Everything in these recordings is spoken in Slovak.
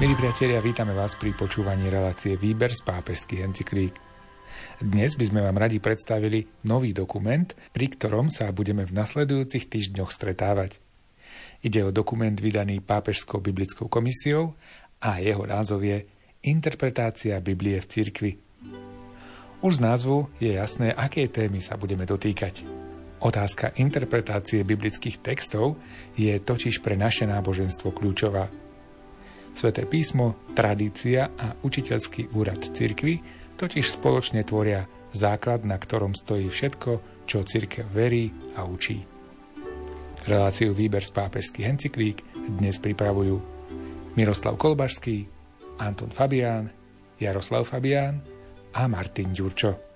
Milí priatelia, vítame vás pri počúvaní relácie Výber z pápežských encyklík. Dnes by sme vám radi predstavili nový dokument, pri ktorom sa budeme v nasledujúcich týždňoch stretávať. Ide o dokument vydaný Pápežskou biblickou komisiou a jeho názov je Interpretácia Biblie v cirkvi. Už z názvu je jasné, aké témy sa budeme dotýkať. Otázka interpretácie biblických textov je totiž pre naše náboženstvo kľúčová. Sveté písmo, tradícia a učiteľský úrad cirkvy totiž spoločne tvoria základ, na ktorom stojí všetko, čo cirkev verí a učí. Reláciu Výber z pápežských encyklík dnes pripravujú Miroslav Kolbašský, Anton Fabián, Jaroslav Fabián a Martin Ďurčo.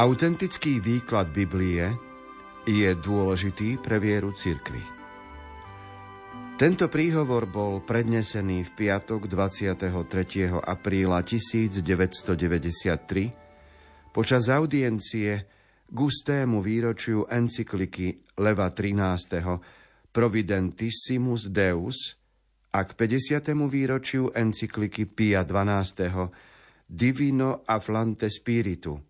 Autentický výklad Biblie je dôležitý pre vieru cirkvy. Tento príhovor bol prednesený v piatok 23. apríla 1993 počas audiencie gustému výročiu encykliky Leva XIII Providentissimus Deus a k 50. výročiu encykliky Pia XII Divino Afflante Spiritu –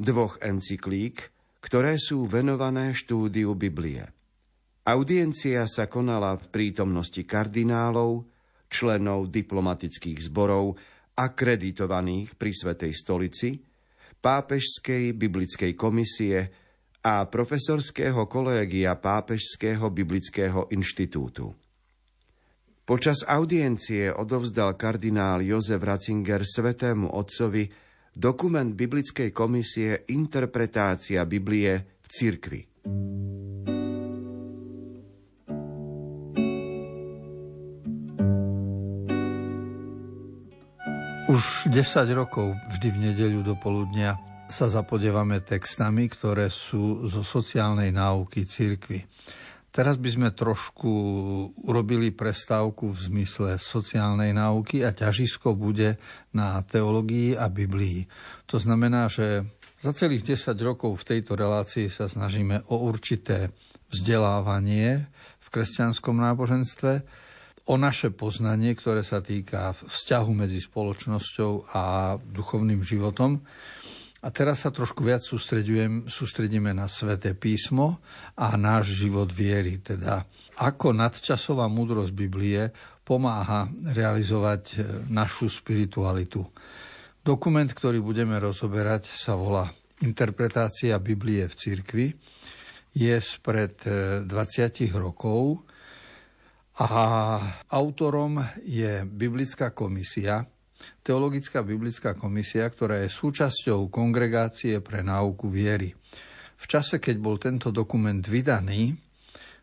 dvoch encyklík, ktoré sú venované štúdiu Biblie. Audiencia sa konala v prítomnosti kardinálov, členov diplomatických zborov, akreditovaných pri Svetej stolici, Pápežskej biblickej komisie a profesorského kolégia Pápežského biblického inštitútu. Počas audiencie odovzdal kardinál Jozef Ratzinger svetému otcovi dokument Biblickej komisie Interpretácia Biblie v cirkvi. Už 10 rokov vždy v nedeľu do poludnia sa zapodievame textami, ktoré sú zo sociálnej náuky cirkvy. Teraz by sme trošku urobili prestávku v zmysle sociálnej náuky a ťažisko bude na teológii a Biblii. To znamená, že za celých 10 rokov v tejto relácii sa snažíme o určité vzdelávanie v kresťanskom náboženstve, o naše poznanie, ktoré sa týka vzťahu medzi spoločnosťou a duchovným životom. A teraz sa trošku viac sústredíme na sveté písmo a náš život viery, teda ako nadčasová múdrosť Biblie pomáha realizovať e, našu spiritualitu. Dokument, ktorý budeme rozoberať, sa volá Interpretácia Biblie v cirkvi. Je spred 20 e, rokov a autorom je Biblická komisia, Teologická biblická komisia, ktorá je súčasťou Kongregácie pre náuku viery. V čase, keď bol tento dokument vydaný,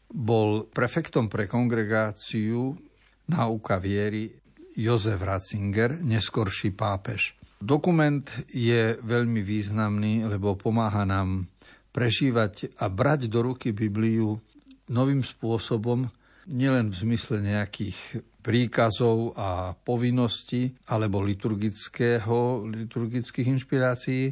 bol prefektom pre kongregáciu náuka viery Jozef Ratzinger, neskorší pápež. Dokument je veľmi významný, lebo pomáha nám prežívať a brať do ruky Bibliu novým spôsobom, nielen v zmysle nejakých príkazov a povinností alebo liturgického, liturgických inšpirácií,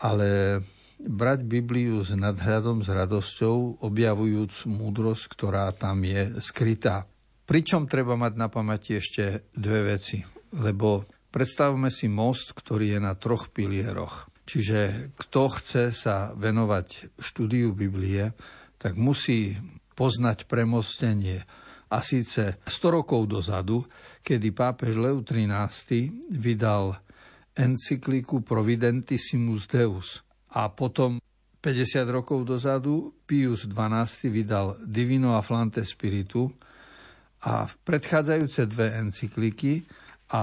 ale brať Bibliu s nadhľadom, s radosťou, objavujúc múdrosť, ktorá tam je skrytá. Pričom treba mať na pamäti ešte dve veci, lebo predstavme si most, ktorý je na troch pilieroch. Čiže kto chce sa venovať štúdiu Biblie, tak musí poznať premostenie. A síce 100 rokov dozadu, kedy pápež Leo XIII vydal encykliku Providentissimus Deus. A potom 50 rokov dozadu Pius XII vydal Divino Afflante Spiritu. A predchádzajúce dve encykliky a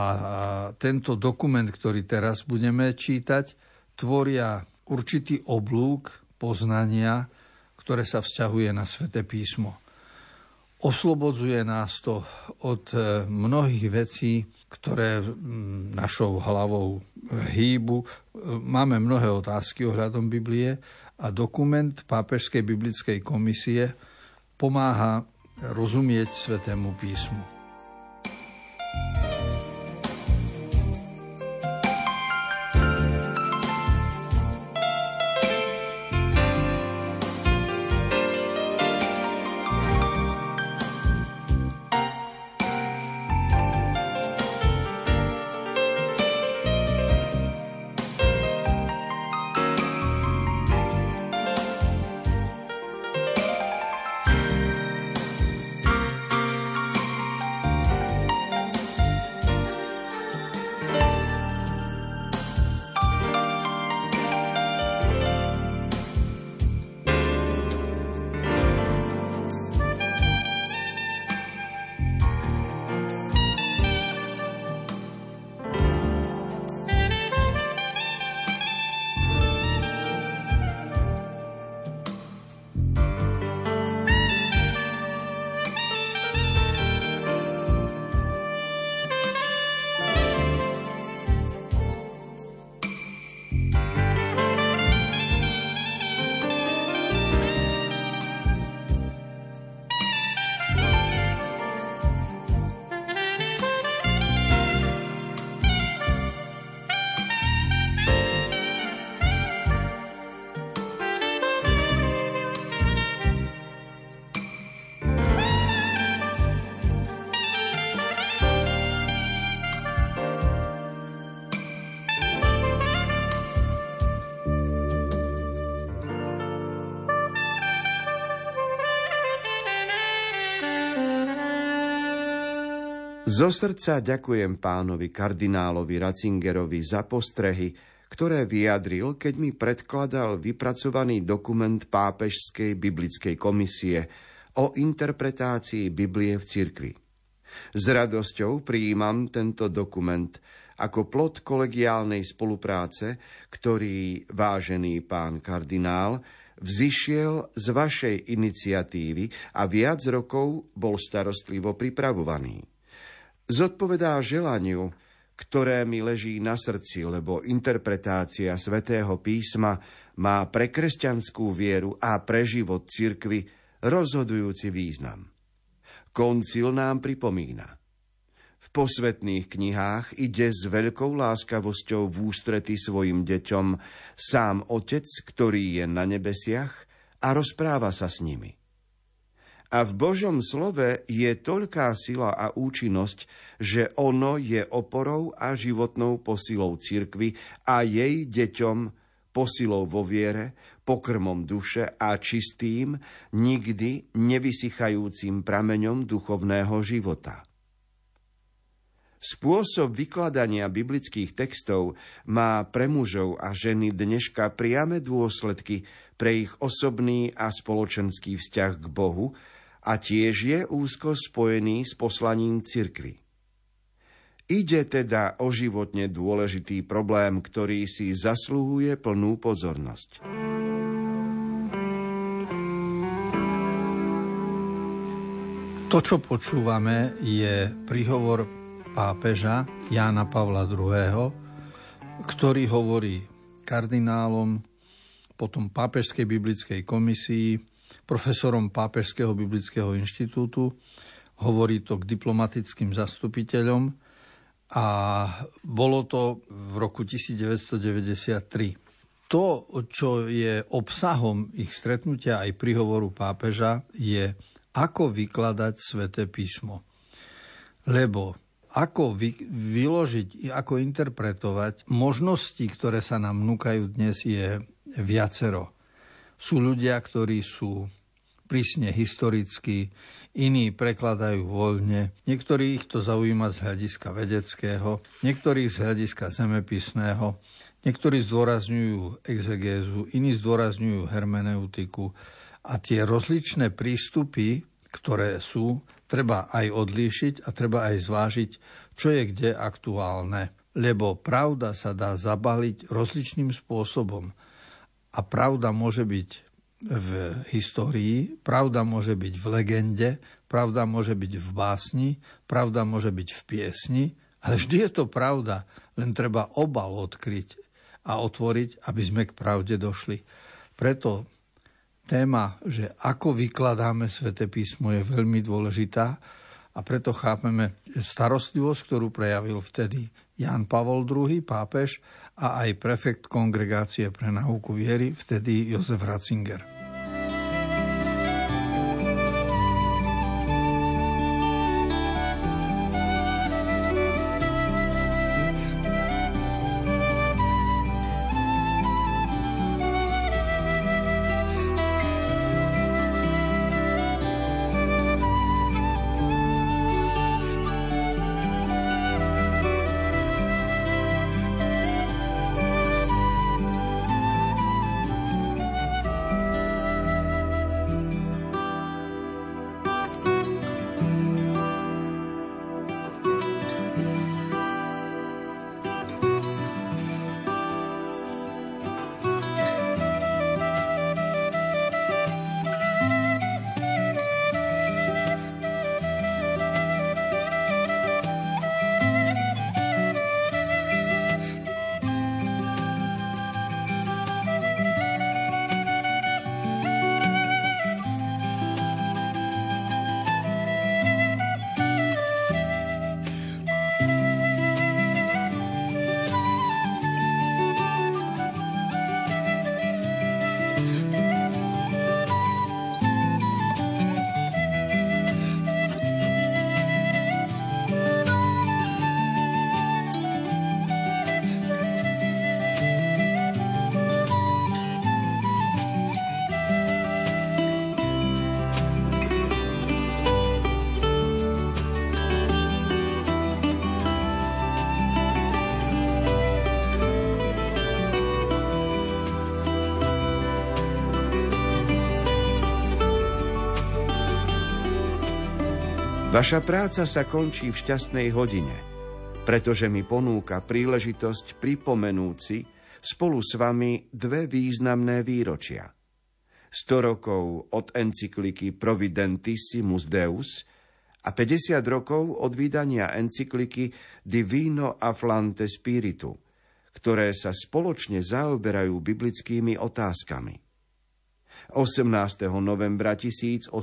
tento dokument, ktorý teraz budeme čítať, tvoria určitý oblúk poznania, ktoré sa vzťahuje na Svete písmo. Oslobodzuje nás to od e, mnohých vecí, ktoré našou hlavou hýbu. Máme mnohé otázky ohľadom Biblie a dokument Pápežskej biblickej komisie pomáha rozumieť Svetému písmu. Zo srdca ďakujem pánovi kardinálovi Ratzingerovi za postrehy, ktoré vyjadril, keď mi predkladal vypracovaný dokument Pápežskej biblickej komisie o interpretácii Biblie v cirkvi. S radosťou prijímam tento dokument ako plod kolegiálnej spolupráce, ktorý, vážený pán kardinál, vzýšiel z vašej iniciatívy a viac rokov bol starostlivo pripravovaný zodpovedá želaniu, ktoré mi leží na srdci, lebo interpretácia svätého písma má pre kresťanskú vieru a pre život cirkvy rozhodujúci význam. Koncil nám pripomína. V posvetných knihách ide s veľkou láskavosťou v ústrety svojim deťom sám Otec, ktorý je na nebesiach a rozpráva sa s nimi. A v Božom slove je toľká sila a účinnosť, že ono je oporou a životnou posilou cirkvy a jej deťom posilou vo viere, pokrmom duše a čistým, nikdy nevysychajúcim prameňom duchovného života. Spôsob vykladania biblických textov má pre mužov a ženy dneška priame dôsledky pre ich osobný a spoločenský vzťah k Bohu, a tiež je úzko spojený s poslaním cirkvy. Ide teda o životne dôležitý problém, ktorý si zasluhuje plnú pozornosť. To, čo počúvame, je príhovor pápeža Jána Pavla II., ktorý hovorí kardinálom, potom Pápežskej biblickej komisii, profesorom Pápežského biblického inštitútu, hovorí to k diplomatickým zastupiteľom a bolo to v roku 1993. To, čo je obsahom ich stretnutia aj prihovoru pápeža, je ako vykladať sväté písmo. Lebo ako vy, vyložiť, ako interpretovať možnosti, ktoré sa nám núkajú dnes, je viacero. Sú ľudia, ktorí sú prísne historicky, iní prekladajú voľne, niektorých to zaujíma z hľadiska vedeckého, niektorých z hľadiska zemepisného, niektorí zdôrazňujú exegézu, iní zdôrazňujú hermeneutiku a tie rozličné prístupy, ktoré sú, treba aj odlíšiť a treba aj zvážiť, čo je kde aktuálne. Lebo pravda sa dá zabaliť rozličným spôsobom. A pravda môže byť v histórii, pravda môže byť v legende, pravda môže byť v básni, pravda môže byť v piesni, ale vždy je to pravda, len treba obal odkryť a otvoriť, aby sme k pravde došli. Preto téma, že ako vykladáme sväté písmo je veľmi dôležitá a preto chápeme starostlivosť, ktorú prejavil vtedy Jan Pavol II, pápež a aj prefekt kongregácie pre nauku viery, vtedy Jozef Ratzinger. Vaša práca sa končí v šťastnej hodine, pretože mi ponúka príležitosť pripomenúci spolu s vami dve významné výročia. 100 rokov od encykliky Providentissimus Deus a 50 rokov od vydania encykliky Divino Afflante Spiritu, ktoré sa spoločne zaoberajú biblickými otázkami. 18. novembra 1893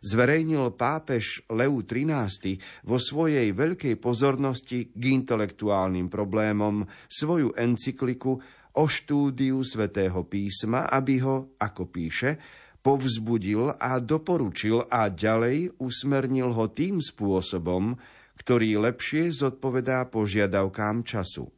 zverejnil pápež Leu XIII vo svojej veľkej pozornosti k intelektuálnym problémom svoju encykliku o štúdiu svätého písma, aby ho, ako píše, povzbudil a doporučil a ďalej usmernil ho tým spôsobom, ktorý lepšie zodpovedá požiadavkám času.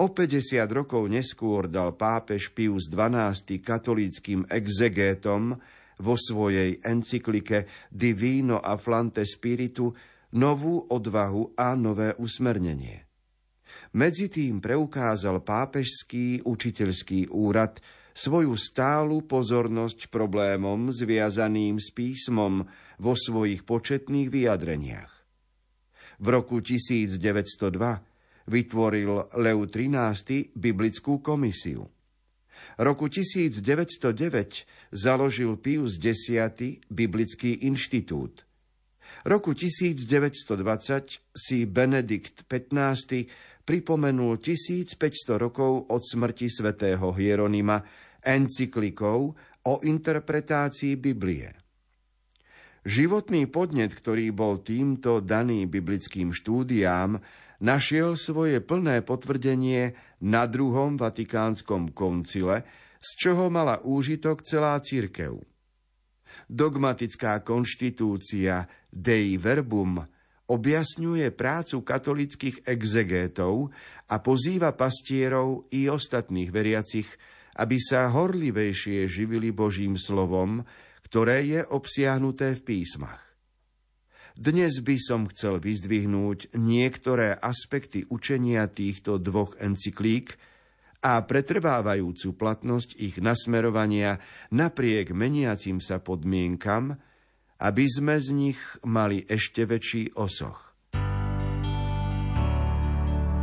O 50 rokov neskôr dal pápež Pius XII katolíckým exegétom vo svojej encyklike Divino a Flante Spiritu novú odvahu a nové usmernenie. Medzi tým preukázal pápežský učiteľský úrad svoju stálu pozornosť problémom zviazaným s písmom vo svojich početných vyjadreniach. V roku 1902 vytvoril Leu XIII biblickú komisiu. Roku 1909 založil Pius X biblický inštitút. Roku 1920 si Benedikt XV pripomenul 1500 rokov od smrti svätého Hieronyma encyklikou o interpretácii Biblie. Životný podnet, ktorý bol týmto daný biblickým štúdiám, našiel svoje plné potvrdenie na druhom vatikánskom koncile, z čoho mala úžitok celá církev. Dogmatická konštitúcia Dei Verbum objasňuje prácu katolických exegétov a pozýva pastierov i ostatných veriacich, aby sa horlivejšie živili Božím slovom, ktoré je obsiahnuté v písmach. Dnes by som chcel vyzdvihnúť niektoré aspekty učenia týchto dvoch encyklík a pretrvávajúcu platnosť ich nasmerovania napriek meniacim sa podmienkam, aby sme z nich mali ešte väčší osoch.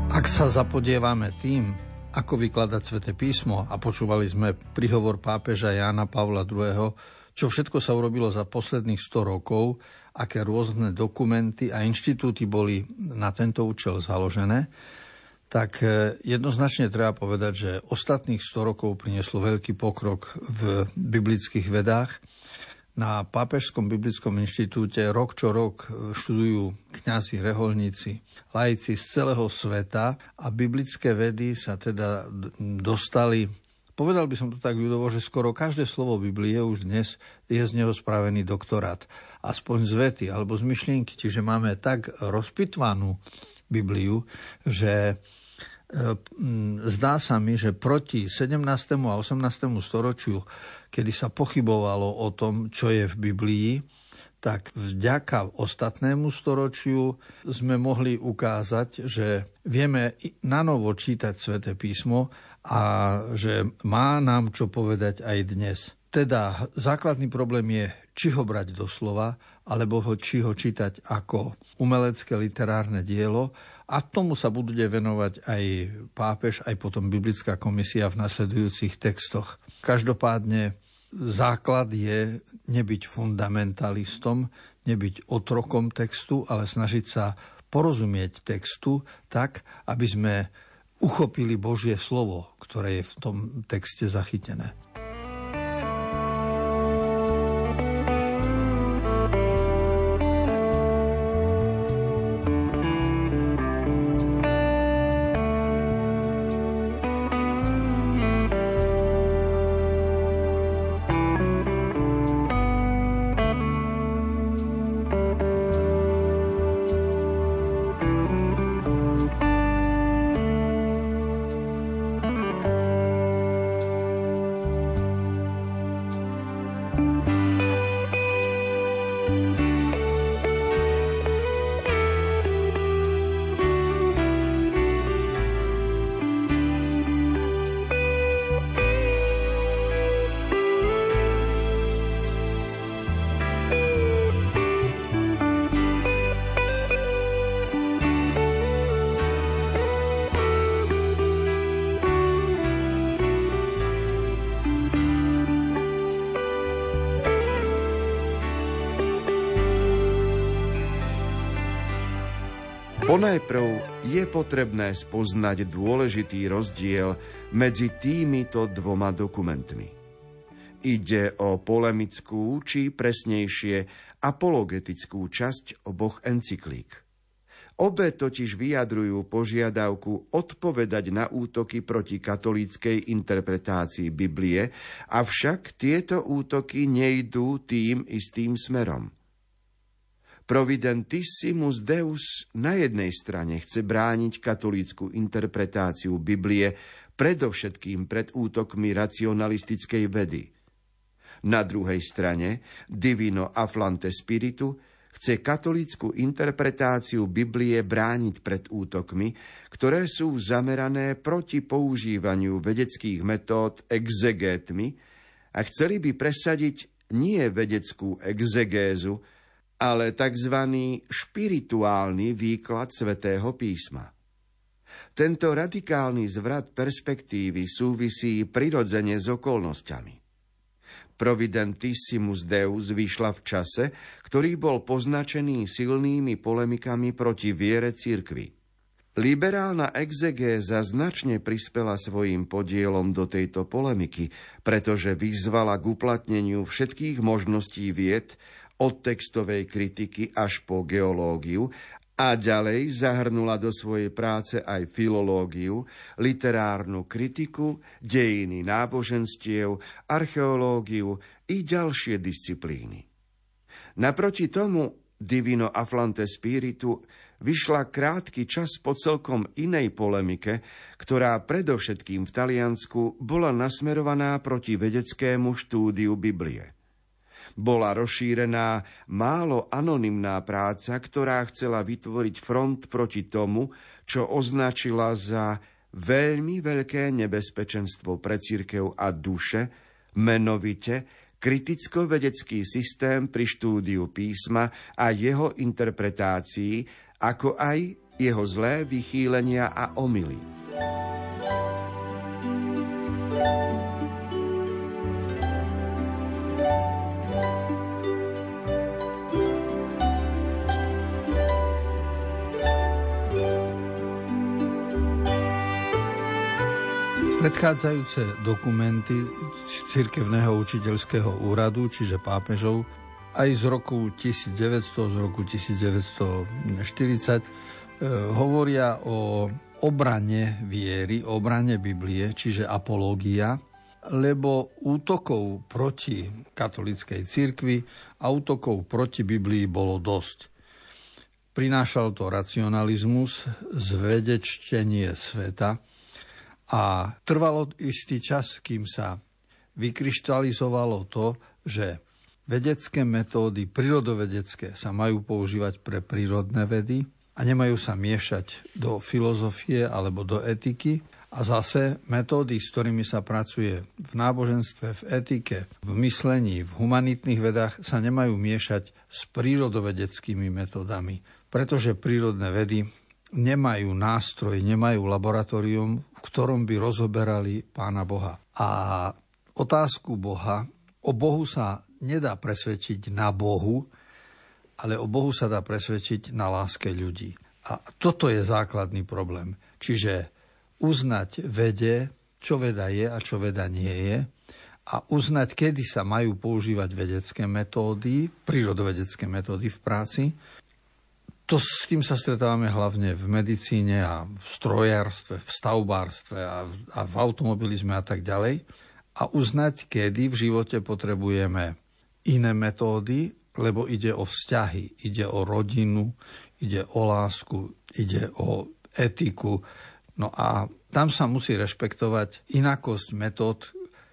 Ak sa zapodievame tým, ako vykladať sväté písmo a počúvali sme prihovor pápeža Jána Pavla II., čo všetko sa urobilo za posledných 100 rokov, aké rôzne dokumenty a inštitúty boli na tento účel založené, tak e, jednoznačne treba povedať, že ostatných 100 rokov prinieslo veľký pokrok v biblických vedách. Na Pápežskom biblickom inštitúte rok čo rok študujú kňazi, reholníci, laici z celého sveta a biblické vedy sa teda dostali Povedal by som to tak ľudovo, že skoro každé slovo Biblie už dnes je z neho spravený doktorát. Aspoň z vety alebo z myšlienky. Čiže máme tak rozpitvanú Bibliu, že e, zdá sa mi, že proti 17. a 18. storočiu, kedy sa pochybovalo o tom, čo je v Biblii, tak vďaka ostatnému storočiu sme mohli ukázať, že vieme na novo čítať sväté písmo a že má nám čo povedať aj dnes. Teda základný problém je, či ho brať do slova, alebo ho, či ho čítať ako umelecké literárne dielo a tomu sa bude venovať aj pápež, aj potom biblická komisia v nasledujúcich textoch. Každopádne základ je nebyť fundamentalistom, nebyť otrokom textu, ale snažiť sa porozumieť textu tak, aby sme uchopili Božie slovo, ktoré je v tom texte zachytené. Ponajprv je potrebné spoznať dôležitý rozdiel medzi týmito dvoma dokumentmi. Ide o polemickú, či presnejšie apologetickú časť oboch encyklík. Obe totiž vyjadrujú požiadavku odpovedať na útoky proti katolíckej interpretácii Biblie, avšak tieto útoky nejdú tým istým smerom. Providentissimus Deus na jednej strane chce brániť katolícku interpretáciu Biblie predovšetkým pred útokmi racionalistickej vedy. Na druhej strane Divino Aflante Spiritu chce katolícku interpretáciu Biblie brániť pred útokmi, ktoré sú zamerané proti používaniu vedeckých metód exegétmi a chceli by presadiť nie vedeckú exegézu, ale tzv. špirituálny výklad svätého písma. Tento radikálny zvrat perspektívy súvisí prirodzene s okolnostiami. Providentissimus Deus vyšla v čase, ktorý bol poznačený silnými polemikami proti viere cirkvi. Liberálna exegéza značne prispela svojim podielom do tejto polemiky, pretože vyzvala k uplatneniu všetkých možností vied od textovej kritiky až po geológiu a ďalej zahrnula do svojej práce aj filológiu, literárnu kritiku, dejiny náboženstiev, archeológiu i ďalšie disciplíny. Naproti tomu Divino Aflante Spiritu vyšla krátky čas po celkom inej polemike, ktorá predovšetkým v Taliansku bola nasmerovaná proti vedeckému štúdiu Biblie bola rozšírená málo anonymná práca, ktorá chcela vytvoriť front proti tomu, čo označila za veľmi veľké nebezpečenstvo pre církev a duše, menovite kriticko-vedecký systém pri štúdiu písma a jeho interpretácii, ako aj jeho zlé vychýlenia a omily. Predchádzajúce dokumenty Cirkevného učiteľského úradu, čiže pápežov, aj z roku 1900, z roku 1940 e, hovoria o obrane viery, obrane Biblie, čiže apológia, lebo útokov proti katolíckej cirkvi a útokov proti Biblii bolo dosť. Prinášal to racionalizmus, zvedečtenie sveta, a trvalo istý čas, kým sa vykryštalizovalo to, že vedecké metódy, prírodovedecké, sa majú používať pre prírodné vedy a nemajú sa miešať do filozofie alebo do etiky. A zase metódy, s ktorými sa pracuje v náboženstve, v etike, v myslení, v humanitných vedách, sa nemajú miešať s prírodovedeckými metódami, pretože prírodné vedy nemajú nástroj, nemajú laboratórium, v ktorom by rozoberali Pána Boha. A otázku Boha, o Bohu sa nedá presvedčiť na Bohu, ale o Bohu sa dá presvedčiť na láske ľudí. A toto je základný problém. Čiže uznať vede, čo veda je a čo veda nie je, a uznať, kedy sa majú používať vedecké metódy, prírodovedecké metódy v práci to s tým sa stretávame hlavne v medicíne a v strojárstve, v stavbárstve a v, a v automobilizme a tak ďalej. A uznať, kedy v živote potrebujeme iné metódy, lebo ide o vzťahy, ide o rodinu, ide o lásku, ide o etiku. No a tam sa musí rešpektovať inakosť metód,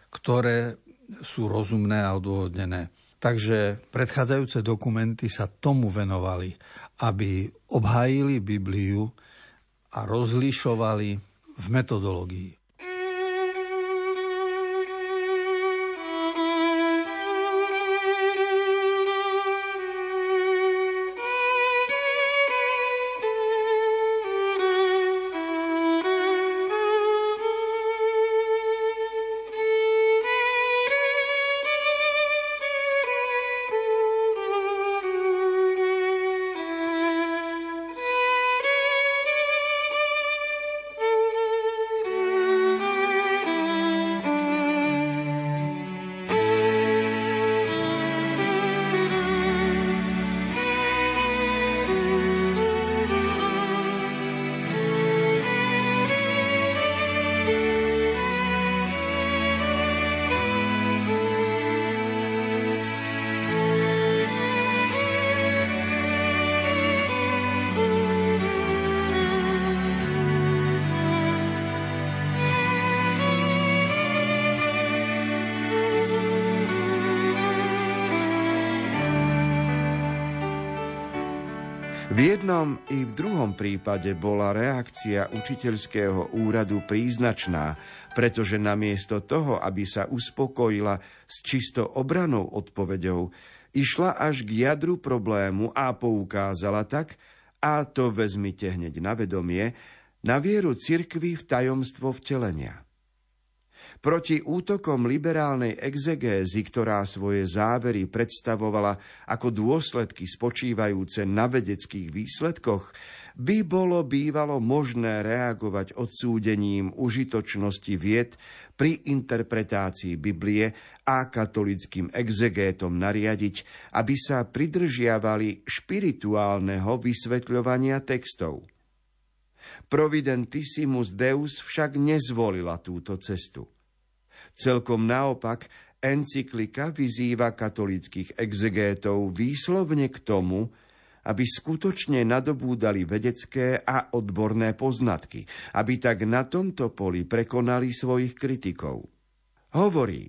ktoré sú rozumné a odôvodnené. Takže predchádzajúce dokumenty sa tomu venovali, aby obhájili Bibliu a rozlišovali v metodológii. Jednom i v druhom prípade bola reakcia učiteľského úradu príznačná, pretože namiesto toho, aby sa uspokojila s čisto obranou odpoveďou, išla až k jadru problému a poukázala tak, a to vezmite hneď na vedomie, na vieru cirkvy v tajomstvo vtelenia. Proti útokom liberálnej exegézy, ktorá svoje závery predstavovala ako dôsledky spočívajúce na vedeckých výsledkoch, by bolo bývalo možné reagovať odsúdením užitočnosti vied pri interpretácii Biblie a katolickým exegétom nariadiť, aby sa pridržiavali špirituálneho vysvetľovania textov. Providentissimus Deus však nezvolila túto cestu. Celkom naopak, encyklika vyzýva katolických exegétov výslovne k tomu, aby skutočne nadobúdali vedecké a odborné poznatky, aby tak na tomto poli prekonali svojich kritikov. Hovorí,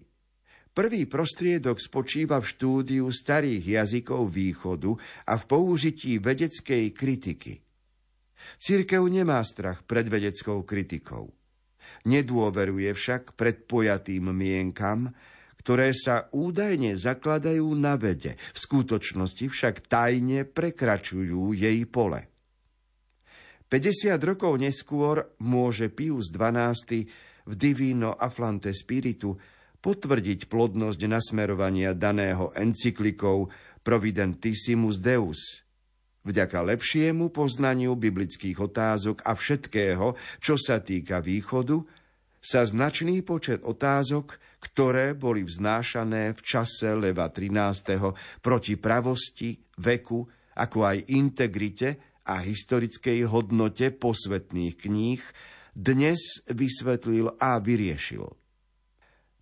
prvý prostriedok spočíva v štúdiu starých jazykov východu a v použití vedeckej kritiky. Církev nemá strach pred vedeckou kritikou. Nedôveruje však predpojatým mienkam, ktoré sa údajne zakladajú na vede, v skutočnosti však tajne prekračujú jej pole. 50 rokov neskôr môže Pius XII v Divino Afflante Spiritu potvrdiť plodnosť nasmerovania daného encyklikou Providentissimus Deus – vďaka lepšiemu poznaniu biblických otázok a všetkého, čo sa týka východu, sa značný počet otázok, ktoré boli vznášané v čase Leva 13. proti pravosti, veku, ako aj integrite a historickej hodnote posvetných kníh, dnes vysvetlil a vyriešil.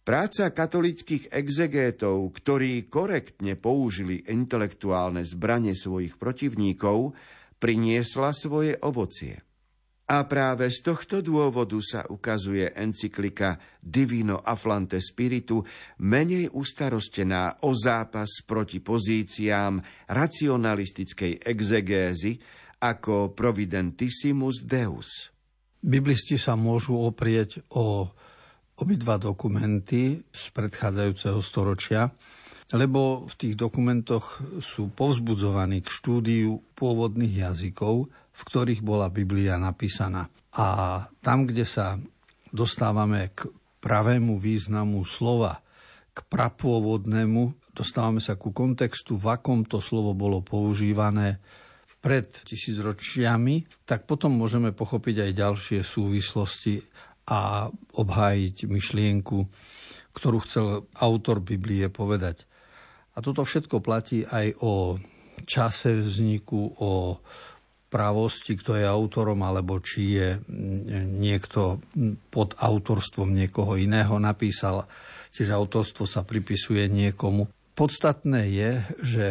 Práca katolických exegétov, ktorí korektne použili intelektuálne zbranie svojich protivníkov, priniesla svoje ovocie. A práve z tohto dôvodu sa ukazuje encyklika Divino Afflante Spiritu menej ustarostená o zápas proti pozíciám racionalistickej exegézy ako Providentissimus Deus. Biblisti sa môžu oprieť o obidva dokumenty z predchádzajúceho storočia, lebo v tých dokumentoch sú povzbudzovaní k štúdiu pôvodných jazykov, v ktorých bola Biblia napísaná. A tam, kde sa dostávame k pravému významu slova, k prapôvodnému, dostávame sa ku kontextu, v akom to slovo bolo používané pred tisícročiami, tak potom môžeme pochopiť aj ďalšie súvislosti a obhájiť myšlienku, ktorú chcel autor Biblie povedať. A toto všetko platí aj o čase vzniku, o pravosti, kto je autorom, alebo či je niekto pod autorstvom niekoho iného napísal. Čiže autorstvo sa pripisuje niekomu. Podstatné je, že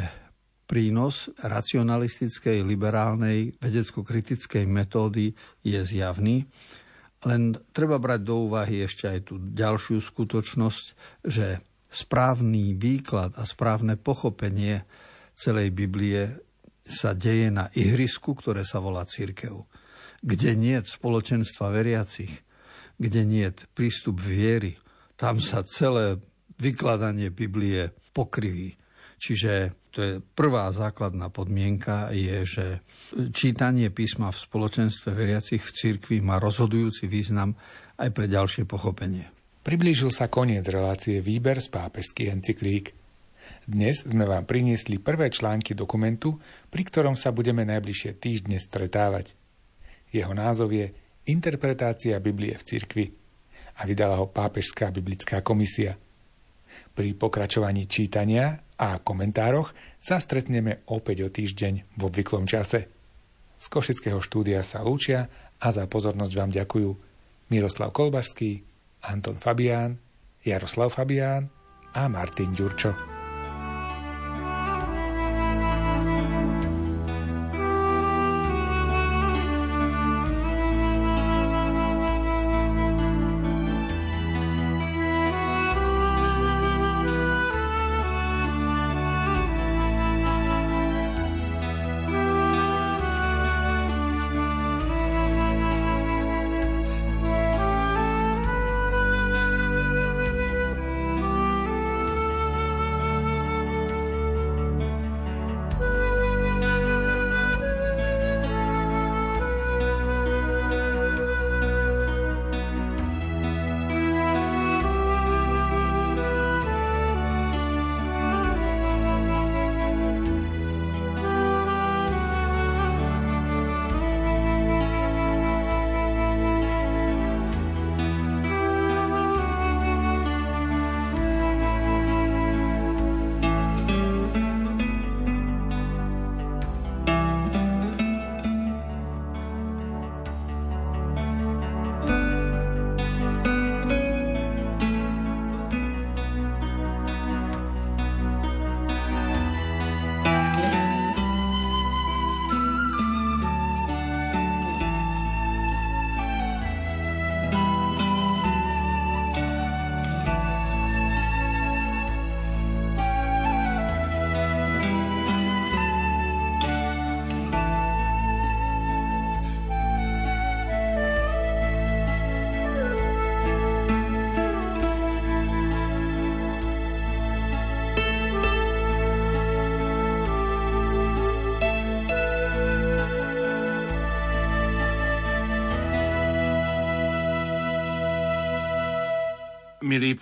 prínos racionalistickej, liberálnej, vedecko-kritickej metódy je zjavný len treba brať do úvahy ešte aj tú ďalšiu skutočnosť, že správny výklad a správne pochopenie celej Biblie sa deje na ihrisku, ktoré sa volá církev, kde nie spoločenstva veriacich, kde nie prístup viery, tam sa celé vykladanie Biblie pokriví. Čiže to je prvá základná podmienka, je, že čítanie písma v spoločenstve veriacich v cirkvi má rozhodujúci význam aj pre ďalšie pochopenie. Priblížil sa koniec relácie Výber z pápežských encyklík. Dnes sme vám priniesli prvé články dokumentu, pri ktorom sa budeme najbližšie týždne stretávať. Jeho názov je Interpretácia Biblie v cirkvi a vydala ho Pápežská biblická komisia. Pri pokračovaní čítania a komentároch sa stretneme opäť o týždeň v obvyklom čase. Z Košického štúdia sa lúčia a za pozornosť vám ďakujú Miroslav Kolbašský, Anton Fabián, Jaroslav Fabián a Martin Ďurčo. Milí